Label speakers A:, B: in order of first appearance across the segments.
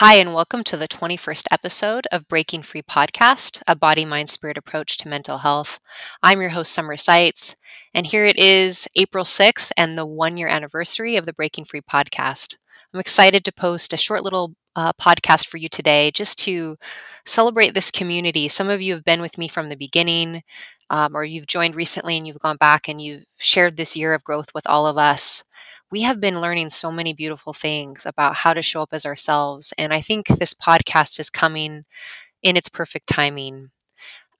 A: Hi, and welcome to the 21st episode of Breaking Free Podcast, a body, mind, spirit approach to mental health. I'm your host, Summer Seitz, and here it is April 6th and the one year anniversary of the Breaking Free Podcast. I'm excited to post a short little uh, podcast for you today just to celebrate this community. Some of you have been with me from the beginning, um, or you've joined recently and you've gone back and you've shared this year of growth with all of us we have been learning so many beautiful things about how to show up as ourselves. And I think this podcast is coming in its perfect timing.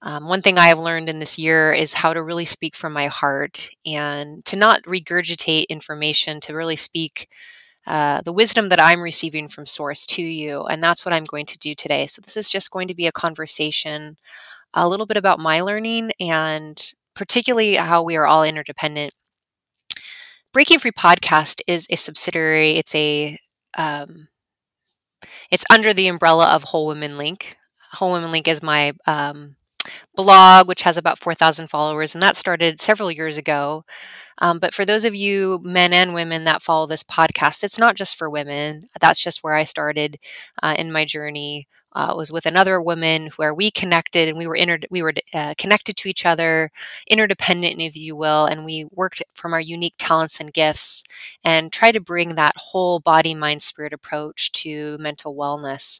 A: Um, one thing I have learned in this year is how to really speak from my heart and to not regurgitate information, to really speak uh, the wisdom that I'm receiving from Source to you. And that's what I'm going to do today. So, this is just going to be a conversation, a little bit about my learning and particularly how we are all interdependent Breaking Free Podcast is a subsidiary. It's a um, it's under the umbrella of Whole Women Link. Whole Women Link is my um, blog, which has about 4,000 followers, and that started several years ago. Um, but for those of you, men and women, that follow this podcast, it's not just for women. That's just where I started uh, in my journey uh, was with another woman where we connected and we were inter- we were uh, connected to each other, interdependent, if you will, and we worked from our unique talents and gifts and try to bring that whole body, mind, spirit approach to mental wellness.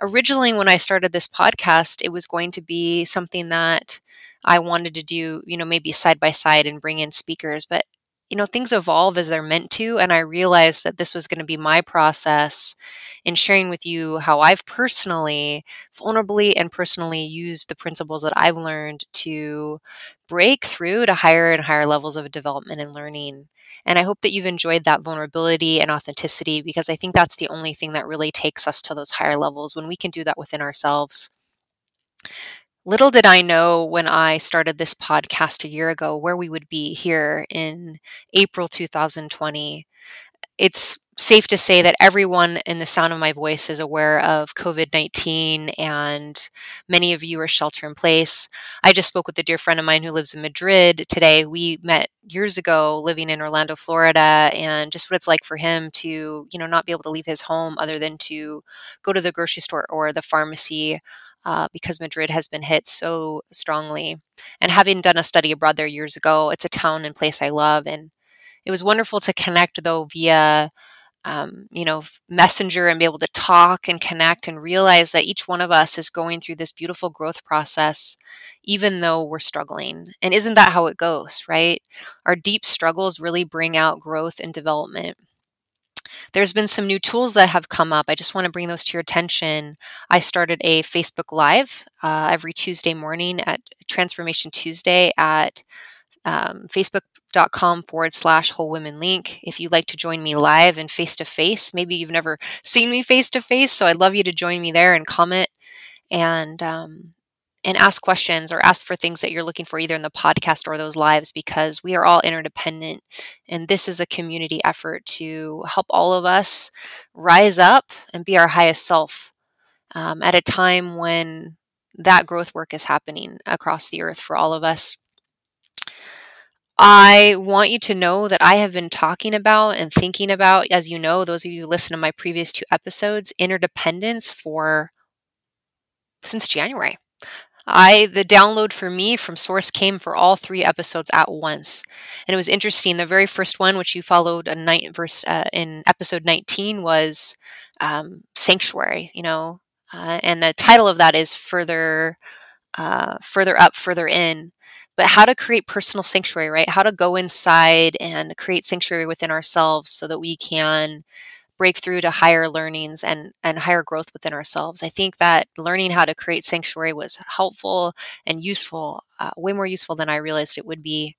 A: Originally, when I started this podcast, it was going to be something that I wanted to do, you know, maybe side by side and bring in speakers, but you know, things evolve as they're meant to. And I realized that this was going to be my process in sharing with you how I've personally, vulnerably, and personally used the principles that I've learned to break through to higher and higher levels of development and learning. And I hope that you've enjoyed that vulnerability and authenticity because I think that's the only thing that really takes us to those higher levels when we can do that within ourselves. Little did I know when I started this podcast a year ago where we would be here in April 2020. It's safe to say that everyone in the sound of my voice is aware of COVID 19 and many of you are shelter in place. I just spoke with a dear friend of mine who lives in Madrid today. We met years ago living in Orlando, Florida, and just what it's like for him to, you know, not be able to leave his home other than to go to the grocery store or the pharmacy uh, because Madrid has been hit so strongly. And having done a study abroad there years ago, it's a town and place I love. And it was wonderful to connect, though, via um, you know, messenger and be able to talk and connect and realize that each one of us is going through this beautiful growth process, even though we're struggling. And isn't that how it goes, right? Our deep struggles really bring out growth and development. There's been some new tools that have come up. I just want to bring those to your attention. I started a Facebook Live uh, every Tuesday morning at Transformation Tuesday at um, facebook.com forward slash whole women link. If you'd like to join me live and face to face, maybe you've never seen me face to face, so I'd love you to join me there and comment and um, and ask questions or ask for things that you're looking for either in the podcast or those lives because we are all interdependent and this is a community effort to help all of us rise up and be our highest self um, at a time when that growth work is happening across the earth for all of us I want you to know that I have been talking about and thinking about, as you know, those of you who listen to my previous two episodes, interdependence for since January. I the download for me from source came for all three episodes at once, and it was interesting. The very first one, which you followed a night verse uh, in episode 19, was um, sanctuary. You know, uh, and the title of that is further, uh, further up, further in. But how to create personal sanctuary, right? How to go inside and create sanctuary within ourselves so that we can break through to higher learnings and and higher growth within ourselves. I think that learning how to create sanctuary was helpful and useful, uh, way more useful than I realized it would be.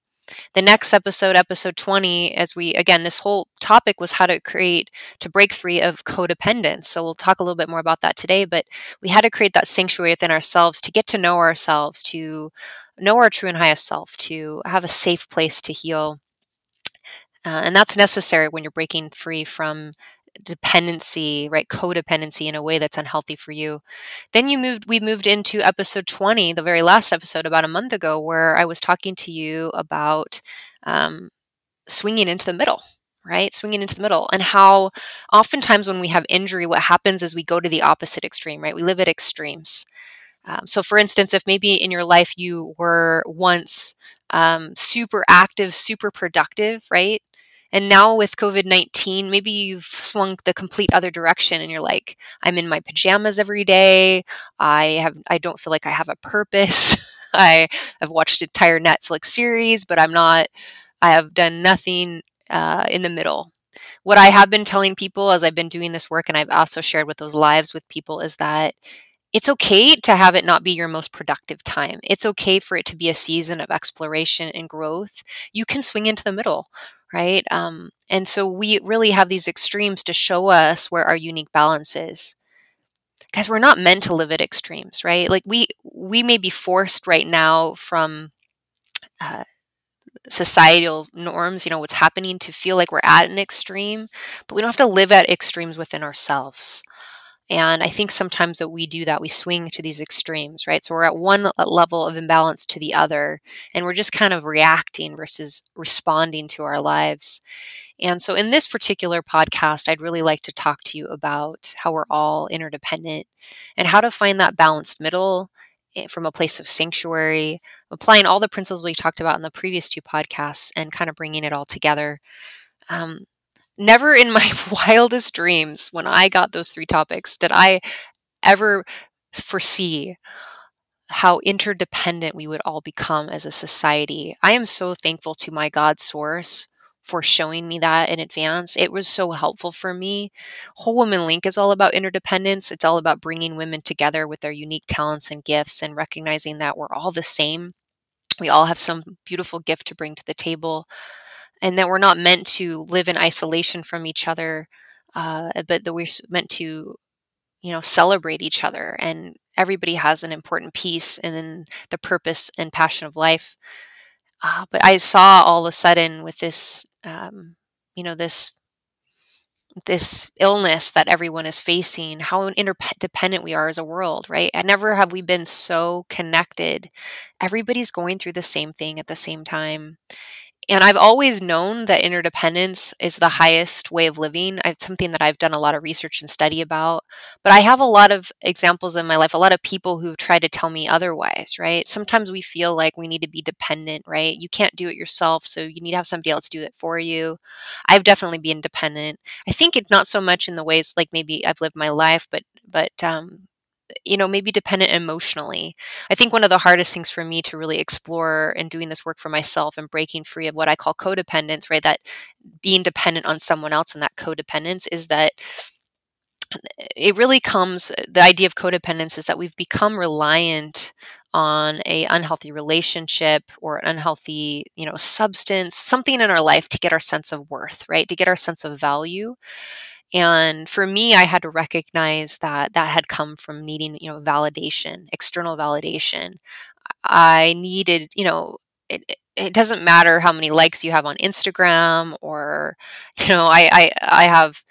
A: The next episode, episode 20, as we again, this whole topic was how to create to break free of codependence. So we'll talk a little bit more about that today, but we had to create that sanctuary within ourselves to get to know ourselves, to know our true and highest self, to have a safe place to heal. Uh, and that's necessary when you're breaking free from dependency, right? Codependency in a way that's unhealthy for you. Then you moved, we moved into episode 20, the very last episode about a month ago, where I was talking to you about um, swinging into the middle, right? Swinging into the middle. And how oftentimes when we have injury, what happens is we go to the opposite extreme, right? We live at extremes. Um, so, for instance, if maybe in your life you were once um, super active, super productive, right? And now with COVID 19, maybe you've swung the complete other direction and you're like, I'm in my pajamas every day. I have, I don't feel like I have a purpose. I have watched entire Netflix series, but I'm not, I have done nothing uh, in the middle. What I have been telling people as I've been doing this work, and I've also shared with those lives with people, is that it's okay to have it not be your most productive time. It's okay for it to be a season of exploration and growth. You can swing into the middle, right? Um, and so we really have these extremes to show us where our unique balance is. Because we're not meant to live at extremes, right? Like we we may be forced right now from uh, societal norms, you know, what's happening to feel like we're at an extreme, but we don't have to live at extremes within ourselves. And I think sometimes that we do that, we swing to these extremes, right? So we're at one level of imbalance to the other, and we're just kind of reacting versus responding to our lives. And so, in this particular podcast, I'd really like to talk to you about how we're all interdependent and how to find that balanced middle eh, from a place of sanctuary, applying all the principles we talked about in the previous two podcasts and kind of bringing it all together. Um, never in my wildest dreams when I got those three topics did I ever foresee how interdependent we would all become as a society. I am so thankful to my God source for showing me that in advance. It was so helpful for me. Whole Woman Link is all about interdependence. It's all about bringing women together with their unique talents and gifts and recognizing that we're all the same. We all have some beautiful gift to bring to the table and that we're not meant to live in isolation from each other, uh, but that we're meant to, you know, celebrate each other. And everybody has an important piece in the purpose and passion of life. Uh, but I saw all of a sudden with this, um, you know, this this illness that everyone is facing, how interdependent we are as a world, right? And never have we been so connected. Everybody's going through the same thing at the same time and I've always known that interdependence is the highest way of living. It's something that I've done a lot of research and study about. But I have a lot of examples in my life, a lot of people who've tried to tell me otherwise, right? Sometimes we feel like we need to be dependent, right? You can't do it yourself, so you need to have somebody else do it for you. I've definitely been dependent. I think it's not so much in the ways like maybe I've lived my life, but but um, you know, maybe dependent emotionally. I think one of the hardest things for me to really explore in doing this work for myself and breaking free of what I call codependence, right? That being dependent on someone else and that codependence is that it really comes the idea of codependence is that we've become reliant on a unhealthy relationship or an unhealthy you know substance something in our life to get our sense of worth right to get our sense of value and for me, I had to recognize that that had come from needing, you know, validation, external validation. I needed, you know, it, it doesn't matter how many likes you have on Instagram or, you know, I, I, I have,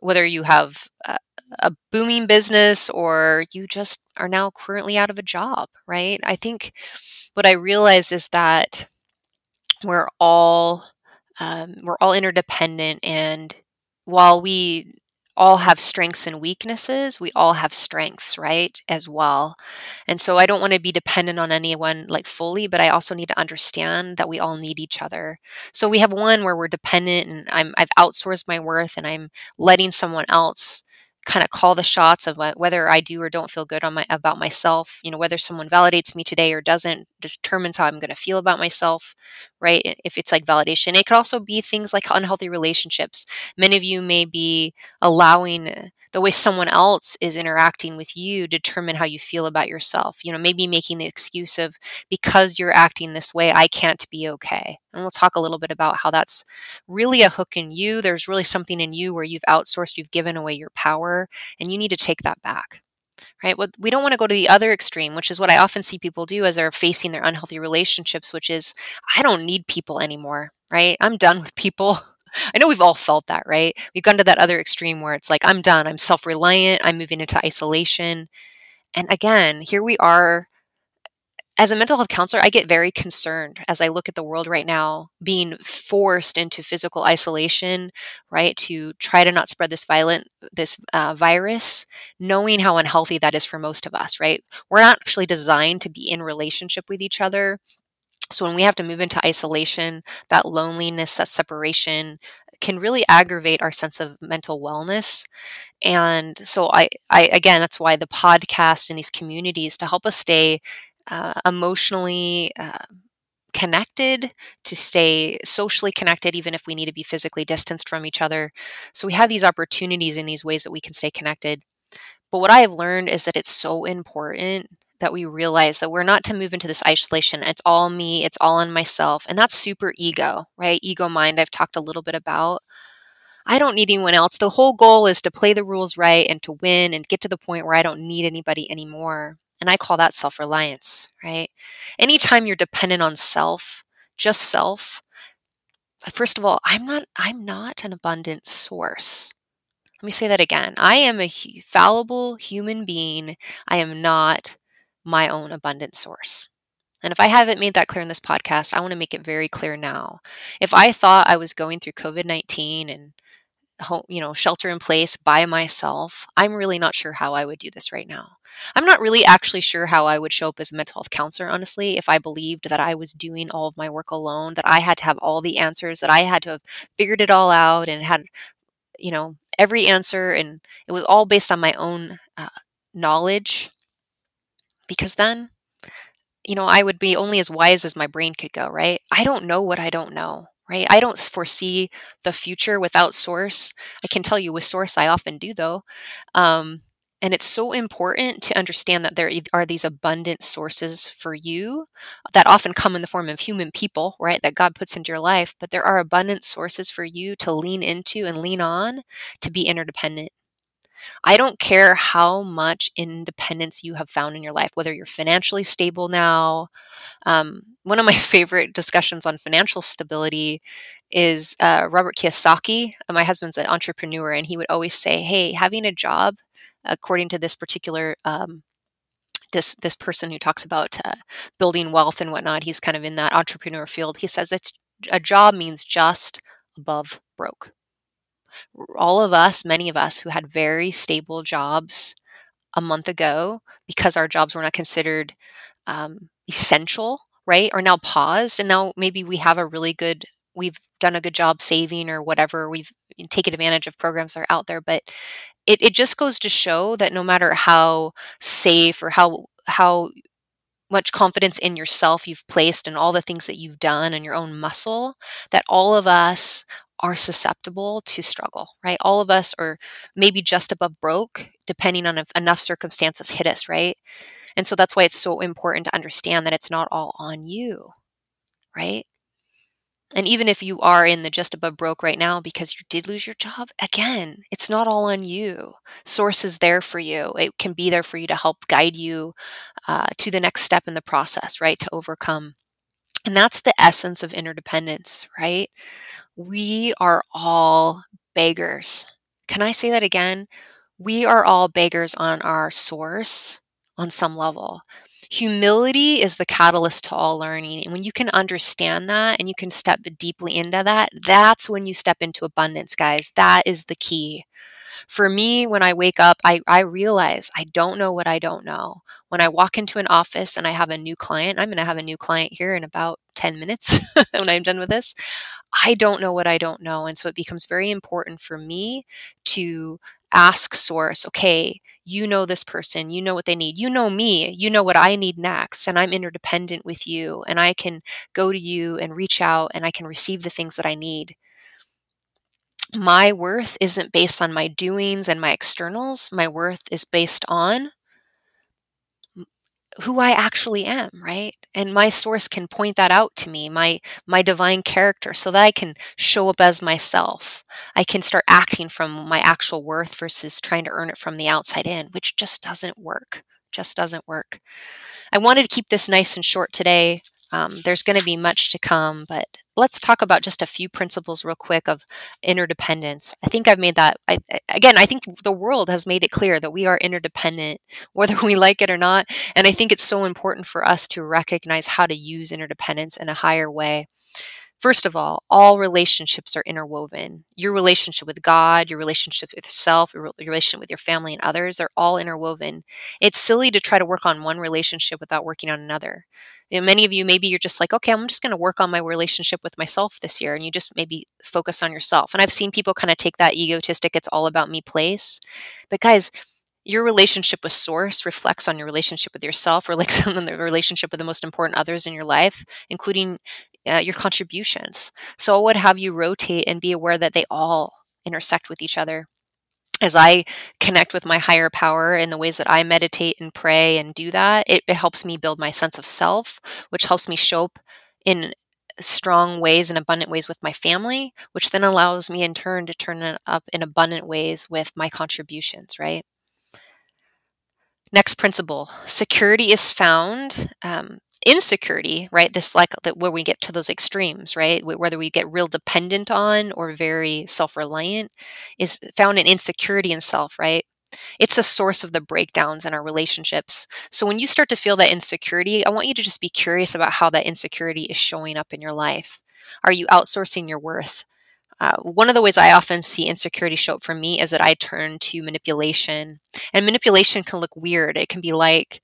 A: whether you have a, a booming business or you just are now currently out of a job, right? I think what I realized is that we're all, um, we're all interdependent and while we all have strengths and weaknesses, we all have strengths, right? As well. And so I don't want to be dependent on anyone like fully, but I also need to understand that we all need each other. So we have one where we're dependent and I'm I've outsourced my worth and I'm letting someone else kind of call the shots of whether I do or don't feel good on my about myself. You know, whether someone validates me today or doesn't determines how I'm going to feel about myself, right? If it's like validation, it could also be things like unhealthy relationships. Many of you may be allowing the way someone else is interacting with you determine how you feel about yourself. You know, maybe making the excuse of because you're acting this way, I can't be okay. And we'll talk a little bit about how that's really a hook in you. There's really something in you where you've outsourced, you've given away your power, and you need to take that back right? Well, we don't want to go to the other extreme, which is what I often see people do as they're facing their unhealthy relationships, which is, I don't need people anymore, right? I'm done with people. I know we've all felt that, right? We've gone to that other extreme where it's like, I'm done. I'm self reliant. I'm moving into isolation. And again, here we are as a mental health counselor, I get very concerned as I look at the world right now, being forced into physical isolation, right, to try to not spread this violent this uh, virus, knowing how unhealthy that is for most of us, right? We're not actually designed to be in relationship with each other. So when we have to move into isolation, that loneliness, that separation can really aggravate our sense of mental wellness. And so I, I again, that's why the podcast and these communities to help us stay uh, emotionally uh, connected, to stay socially connected, even if we need to be physically distanced from each other. So we have these opportunities in these ways that we can stay connected. But what I have learned is that it's so important that we realize that we're not to move into this isolation. It's all me, it's all in myself. And that's super ego, right? Ego mind, I've talked a little bit about. I don't need anyone else. The whole goal is to play the rules right and to win and get to the point where I don't need anybody anymore. And I call that self reliance, right? Anytime you're dependent on self, just self, uh, first of all, I'm not I'm not an abundant source. Let me say that again. I am a fallible human being. I am not my own abundant source. And if I haven't made that clear in this podcast, I want to make it very clear now. If I thought I was going through COVID 19 and you know, shelter in place by myself, I'm really not sure how I would do this right now. I'm not really actually sure how I would show up as a mental health counselor, honestly, if I believed that I was doing all of my work alone, that I had to have all the answers, that I had to have figured it all out and had, you know, every answer. And it was all based on my own uh, knowledge. Because then, you know, I would be only as wise as my brain could go, right? I don't know what I don't know right? I don't foresee the future without source. I can tell you with source, I often do though. Um, and it's so important to understand that there are these abundant sources for you that often come in the form of human people, right? That God puts into your life. But there are abundant sources for you to lean into and lean on to be interdependent. I don't care how much independence you have found in your life, whether you're financially stable now. Um, one of my favorite discussions on financial stability is uh, Robert Kiyosaki. My husband's an entrepreneur, and he would always say, "Hey, having a job, according to this particular." Um, this, this person who talks about uh, building wealth and whatnot, he's kind of in that entrepreneur field. He says it's a job means just above broke all of us, many of us who had very stable jobs a month ago because our jobs were not considered um, essential, right? Are now paused. And now maybe we have a really good, we've done a good job saving or whatever. We've taken advantage of programs that are out there. But it, it just goes to show that no matter how safe or how, how much confidence in yourself you've placed and all the things that you've done and your own muscle that all of us are susceptible to struggle, right? All of us are maybe just above broke, depending on if enough circumstances hit us, right? And so that's why it's so important to understand that it's not all on you, right? And even if you are in the just above broke right now because you did lose your job, again, it's not all on you. Source is there for you. It can be there for you to help guide you uh, to the next step in the process, right? To overcome. And that's the essence of interdependence, right? We are all beggars. Can I say that again? We are all beggars on our source on some level. Humility is the catalyst to all learning. And when you can understand that and you can step deeply into that, that's when you step into abundance, guys. That is the key. For me, when I wake up, I, I realize I don't know what I don't know. When I walk into an office and I have a new client, I'm going to have a new client here in about 10 minutes when I'm done with this. I don't know what I don't know. And so it becomes very important for me to ask source, okay, you know this person, you know what they need, you know me, you know what I need next, and I'm interdependent with you, and I can go to you and reach out and I can receive the things that I need my worth isn't based on my doings and my externals. My worth is based on who I actually am, right? And my source can point that out to me, my my divine character so that I can show up as myself. I can start acting from my actual worth versus trying to earn it from the outside in, which just doesn't work. Just doesn't work. I wanted to keep this nice and short today. Um, there's going to be much to come, but let's talk about just a few principles real quick of interdependence. I think I've made that I, again, I think the world has made it clear that we are interdependent whether we like it or not, and I think it's so important for us to recognize how to use interdependence in a higher way. First of all, all relationships are interwoven. Your relationship with God, your relationship with yourself, your, relationship with your family and others, they're all interwoven. It's silly to try to work on one relationship without working on another. You know, many of you, maybe you're just like, okay, I'm just going to work on my relationship with myself this year. And you just maybe focus on yourself. And I've seen people kind of take that egotistic, it's all about me place. But guys, your relationship with source reflects on your relationship with yourself some of the relationship with the most important others in your life including uh, your contributions. So I would have you rotate and be aware that they all intersect with each other. As I connect with my higher power in the ways that I meditate and pray and do that, it, it helps me build my sense of self, which helps me show up in strong ways and abundant ways with my family, which then allows me in turn to turn it up in abundant ways with my contributions, right? Next principle security is found um, insecurity, right? This like where we get to those extremes, right? Whether we get real dependent on or very self reliant is found in insecurity in self, right? It's a source of the breakdowns in our relationships. So when you start to feel that insecurity, I want you to just be curious about how that insecurity is showing up in your life. Are you outsourcing your worth? Uh, one of the ways I often see insecurity show up for me is that I turn to manipulation. And manipulation can look weird. It can be like,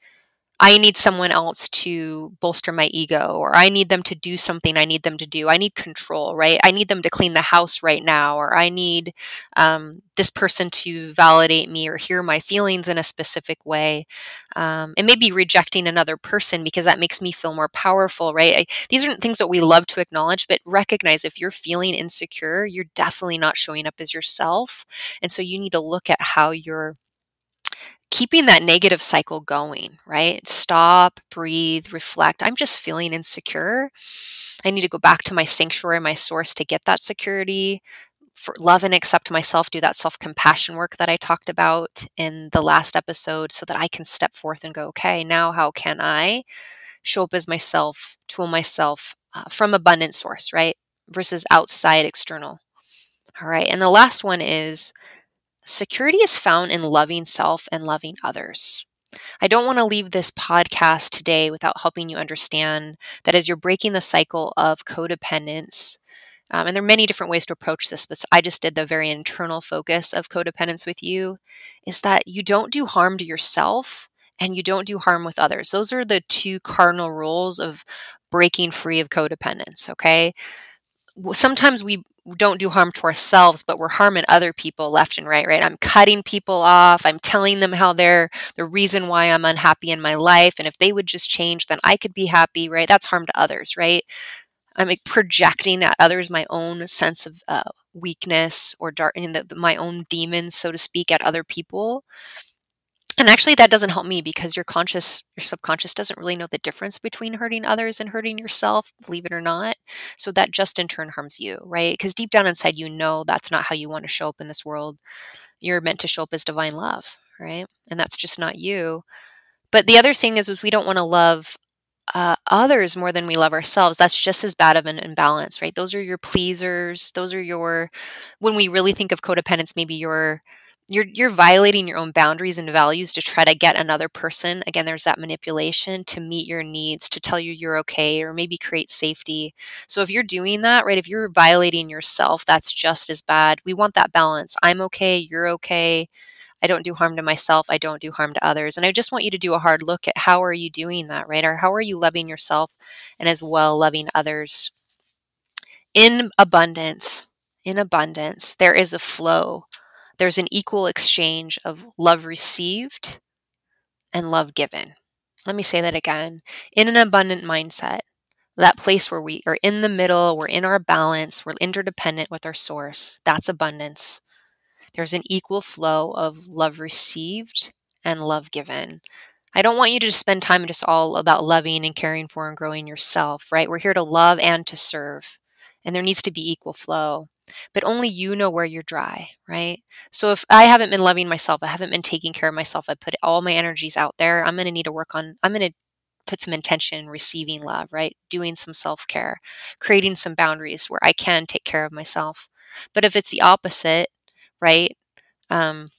A: I need someone else to bolster my ego, or I need them to do something I need them to do. I need control, right? I need them to clean the house right now, or I need um, this person to validate me or hear my feelings in a specific way. Um, and maybe rejecting another person because that makes me feel more powerful, right? I, these aren't things that we love to acknowledge, but recognize if you're feeling insecure, you're definitely not showing up as yourself. And so you need to look at how you're keeping that negative cycle going, right? Stop, breathe, reflect. I'm just feeling insecure. I need to go back to my sanctuary, my source to get that security. For love and accept myself, do that self compassion work that I talked about in the last episode so that I can step forth and go, okay, now how can I show up as myself, tool myself uh, from abundant source, right? Versus outside external. All right. And the last one is security is found in loving self and loving others. I don't want to leave this podcast today without helping you understand that as you're breaking the cycle of codependence, um, and there are many different ways to approach this, but I just did the very internal focus of codependence with you, is that you don't do harm to yourself and you don't do harm with others. Those are the two cardinal rules of breaking free of codependence, okay? Sometimes we don't do harm to ourselves, but we're harming other people left and right, right? I'm cutting people off. I'm telling them how they're the reason why I'm unhappy in my life. And if they would just change, then I could be happy, right? That's harm to others, right? I'm like projecting at others my own sense of uh, weakness or dark, in the, my own demons, so to speak, at other people. And actually, that doesn't help me because your conscious, your subconscious doesn't really know the difference between hurting others and hurting yourself, believe it or not. So that just in turn harms you, right? Because deep down inside, you know that's not how you want to show up in this world. You're meant to show up as divine love, right? And that's just not you. But the other thing is, is we don't want to love uh, others more than we love ourselves. That's just as bad of an imbalance, right? Those are your pleasers. Those are your, when we really think of codependence, maybe your you're you're violating your own boundaries and values to try to get another person. Again there's that manipulation to meet your needs to tell you you're okay or maybe create safety. So if you're doing that right if you're violating yourself that's just as bad. We want that balance. I'm okay you're okay. I don't do harm to myself i don't do harm to others. And i just want you to do a hard look at how are you doing that right? Or how are you loving yourself and as well loving others? In abundance in abundance there is a flow there's an equal exchange of love received and love given. Let me say that again. In an abundant mindset, that place where we are in the middle, we're in our balance, we're interdependent with our source, that's abundance. There's an equal flow of love received and love given. I don't want you to just spend time just all about loving and caring for and growing yourself, right? We're here to love and to serve, and there needs to be equal flow but only you know where you're dry, right? So if I haven't been loving myself, I haven't been taking care of myself, I put all my energies out there, I'm going to need to work on, I'm going to put some intention in receiving love, right? Doing some self care, creating some boundaries where I can take care of myself. But if it's the opposite, right? Um,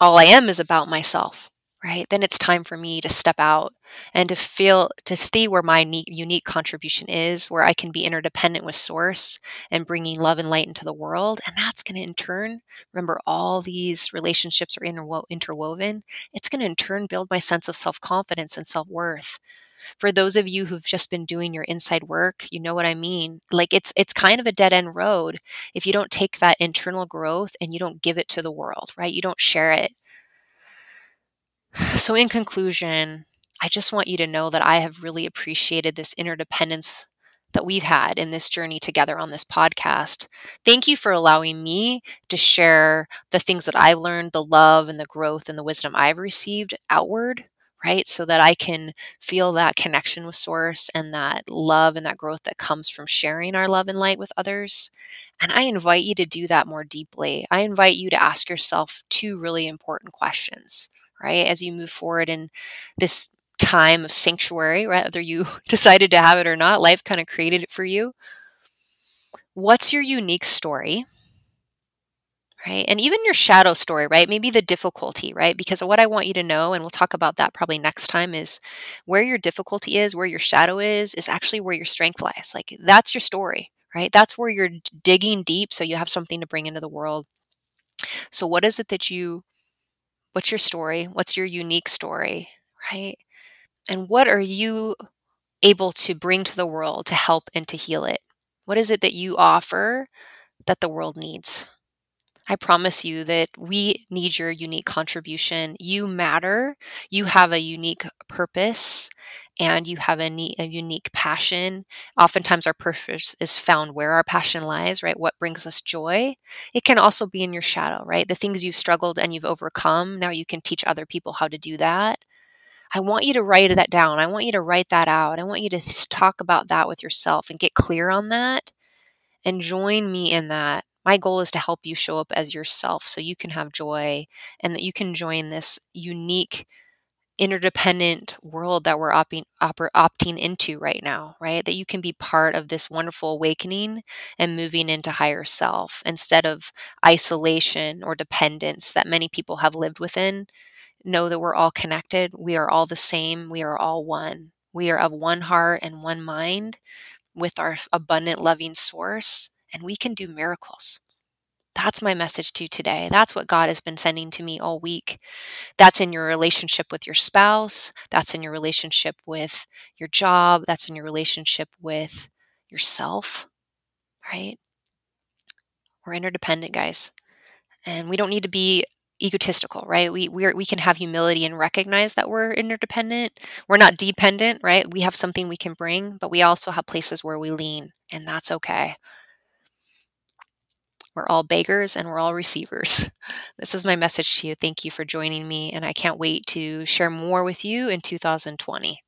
A: all I am is about myself, right? Then it's time for me to step out and to feel, to see where my unique contribution is, where I can be interdependent with Source and bringing love and light into the world. And that's going to, in turn, remember all these relationships are interwo- interwoven. It's going to, in turn, build my sense of self confidence and self worth for those of you who've just been doing your inside work you know what i mean like it's it's kind of a dead end road if you don't take that internal growth and you don't give it to the world right you don't share it so in conclusion i just want you to know that i have really appreciated this interdependence that we've had in this journey together on this podcast. Thank you for allowing me to share the things that I learned, the love and the growth and the wisdom I've received outward right? So that I can feel that connection with Source and that love and that growth that comes from sharing our love and light with others. And I invite you to do that more deeply. I invite you to ask yourself two really important questions, right? As you move forward in this time of sanctuary, right? whether you decided to have it or not, life kind of created it for you. What's your unique story? right? And even your shadow story, right? Maybe the difficulty, right? Because what I want you to know, and we'll talk about that probably next time, is where your difficulty is, where your shadow is, is actually where your strength lies. Like that's your story, right? That's where you're digging deep so you have something to bring into the world. So, what is it that you, what's your story? What's your unique story, right? And what are you able to bring to the world to help and to heal it? What is it that you offer that the world needs? I promise you that we need your unique contribution. You matter. You have a unique purpose and you have a, a, unique passion. Oftentimes, our purpose is found where our passion lies, right? What brings us joy. It can also be in your shadow, right? The things you've struggled and you've overcome. Now you can teach other people how to do that. I want you to write that down. I want you to write that out. I want you to talk about that with yourself and get clear on that and join me in that my goal is to help you show up as yourself so you can have joy and that you can join this unique interdependent world that we're opting, opting into right now, right? That you can be part of this wonderful awakening and moving into higher self instead of isolation or dependence that many people have lived within. Know that we're all connected. We are all the same. We are all one. We are of one heart and one mind with our abundant, loving source and we can do miracles. That's my message to you today. That's what God has been sending to me all week. That's in your relationship with your spouse. That's in your relationship with your job. That's in your relationship with yourself, right? We're interdependent, guys. And we don't need to be egotistical, right? We we we can have humility and recognize that we're interdependent. We're not dependent, right? We have something we can bring, but we also have places where we lean, and that's okay. We're all beggars and we're all receivers. This is my message to you. Thank you for joining me, and I can't wait to share more with you in 2020.